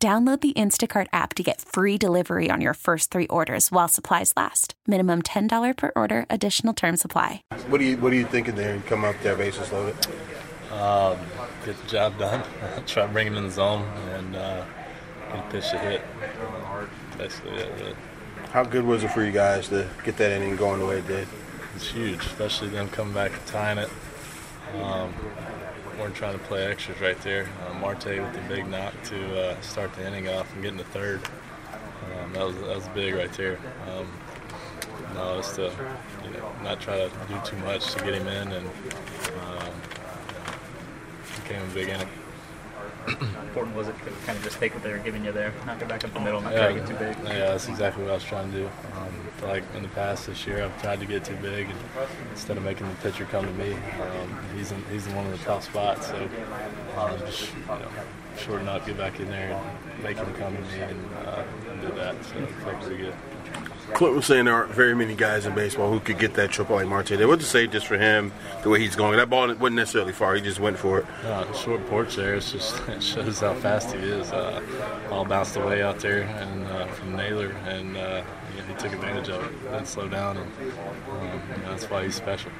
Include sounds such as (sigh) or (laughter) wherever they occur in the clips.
Download the Instacart app to get free delivery on your first three orders while supplies last. Minimum $10 per order, additional term supply. What do you What are you thinking there? You come up there, bases loaded. Um, get the job done. (laughs) Try to bring him in the zone and uh, get a pitch to hit. Basically, it, really. How good was it for you guys to get that inning going the way it did? It's huge, especially them coming back and tying it. Um, we're trying to play extras right there. Uh, Marte with the big knock to uh, start the inning off and getting the third. Um, that was that was big right there. Um, no, it's to you know, not try to do too much to get him in, and um, became a big inning. Important was it to kind of just take what they were giving you there, knock it back up the middle, not yeah, try to get too big? Yeah, that's exactly what I was trying to do. Um, like in the past this year, I've tried to get too big, and instead of making the pitcher come to me, um, he's in, he's in one of the tough spots. So um, just you know, shorten up, get back in there, and make him come to me, and, uh, and that. So it felt pretty good. Clint was saying there aren't very many guys in baseball who could get that triple like Marte. They would say just for him, the way he's going. That ball wasn't necessarily far. He just went for it. Uh, short porch there. It's just (laughs) it shows how fast he is. Uh, all bounced away out there and uh, from Naylor, and uh, yeah, he took advantage of it. Didn't slow down, and um, you know, that's why he's special.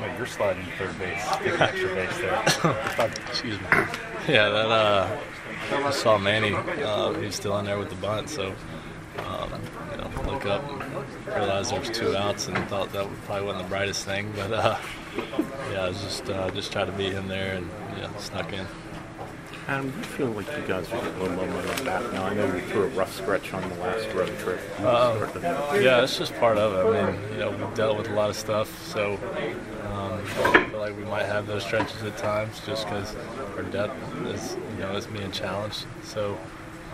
Well, you're sliding third base, (laughs) taking extra base there. Excuse me. Yeah, that. Uh, I saw Manny. Uh, he's still in there with the bunt, so um, you know, look up, realized there was two outs, and thought that probably wasn't the brightest thing. But uh, yeah, I was just uh, just tried to beat him there, and yeah, snuck in. Adam, do you feel like you guys are getting a little momentum back now? I know you threw a rough stretch on the last road trip. Uh, yeah, it's just part of it. I mean, you know, we've dealt with a lot of stuff, so um, I feel like we might have those stretches at times, just because our depth is, you know, is being challenged. So.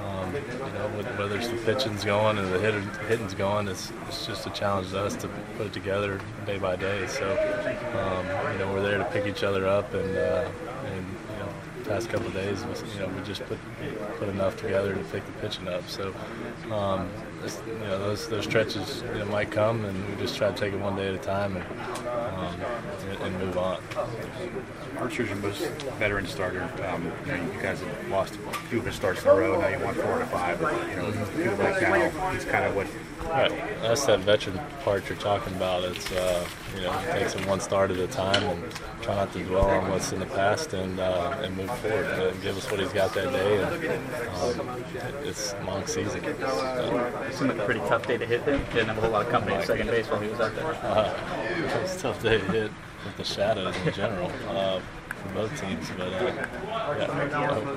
Um, you know, whether it's the pitching's going and the hitter, hitting's going, it's, it's just a challenge to us to put it together day by day. So, um, you know, we're there to pick each other up, and, uh, and past couple of days, you know, we just put put enough together to pick the pitching up. So, um, you know, those those stretches you know, might come, and we just try to take it one day at a time and um, and, and, move on. Archer's your most veteran starter. Um, you, know, you guys have lost a few of his starts in a row. Now you want four to five. But, you know, feel like now he's kind of what. Right. That's that veteran part you're talking about. It's uh, you know, it takes him one start at a time and try not to dwell on what's in the past and uh, and move forward and give us what he's got that day. And um, it's long season. Uh, it seemed like a pretty tough day to hit him. Didn't have a whole lot of company at second base while he was out there. Uh, it was a tough day to hit with the shadows in general uh, for both teams. But uh, yeah,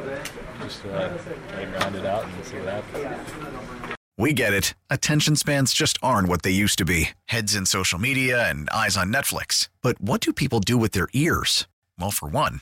just uh, try grind it out and see what happens. We get it. Attention spans just aren't what they used to be heads in social media and eyes on Netflix. But what do people do with their ears? Well, for one,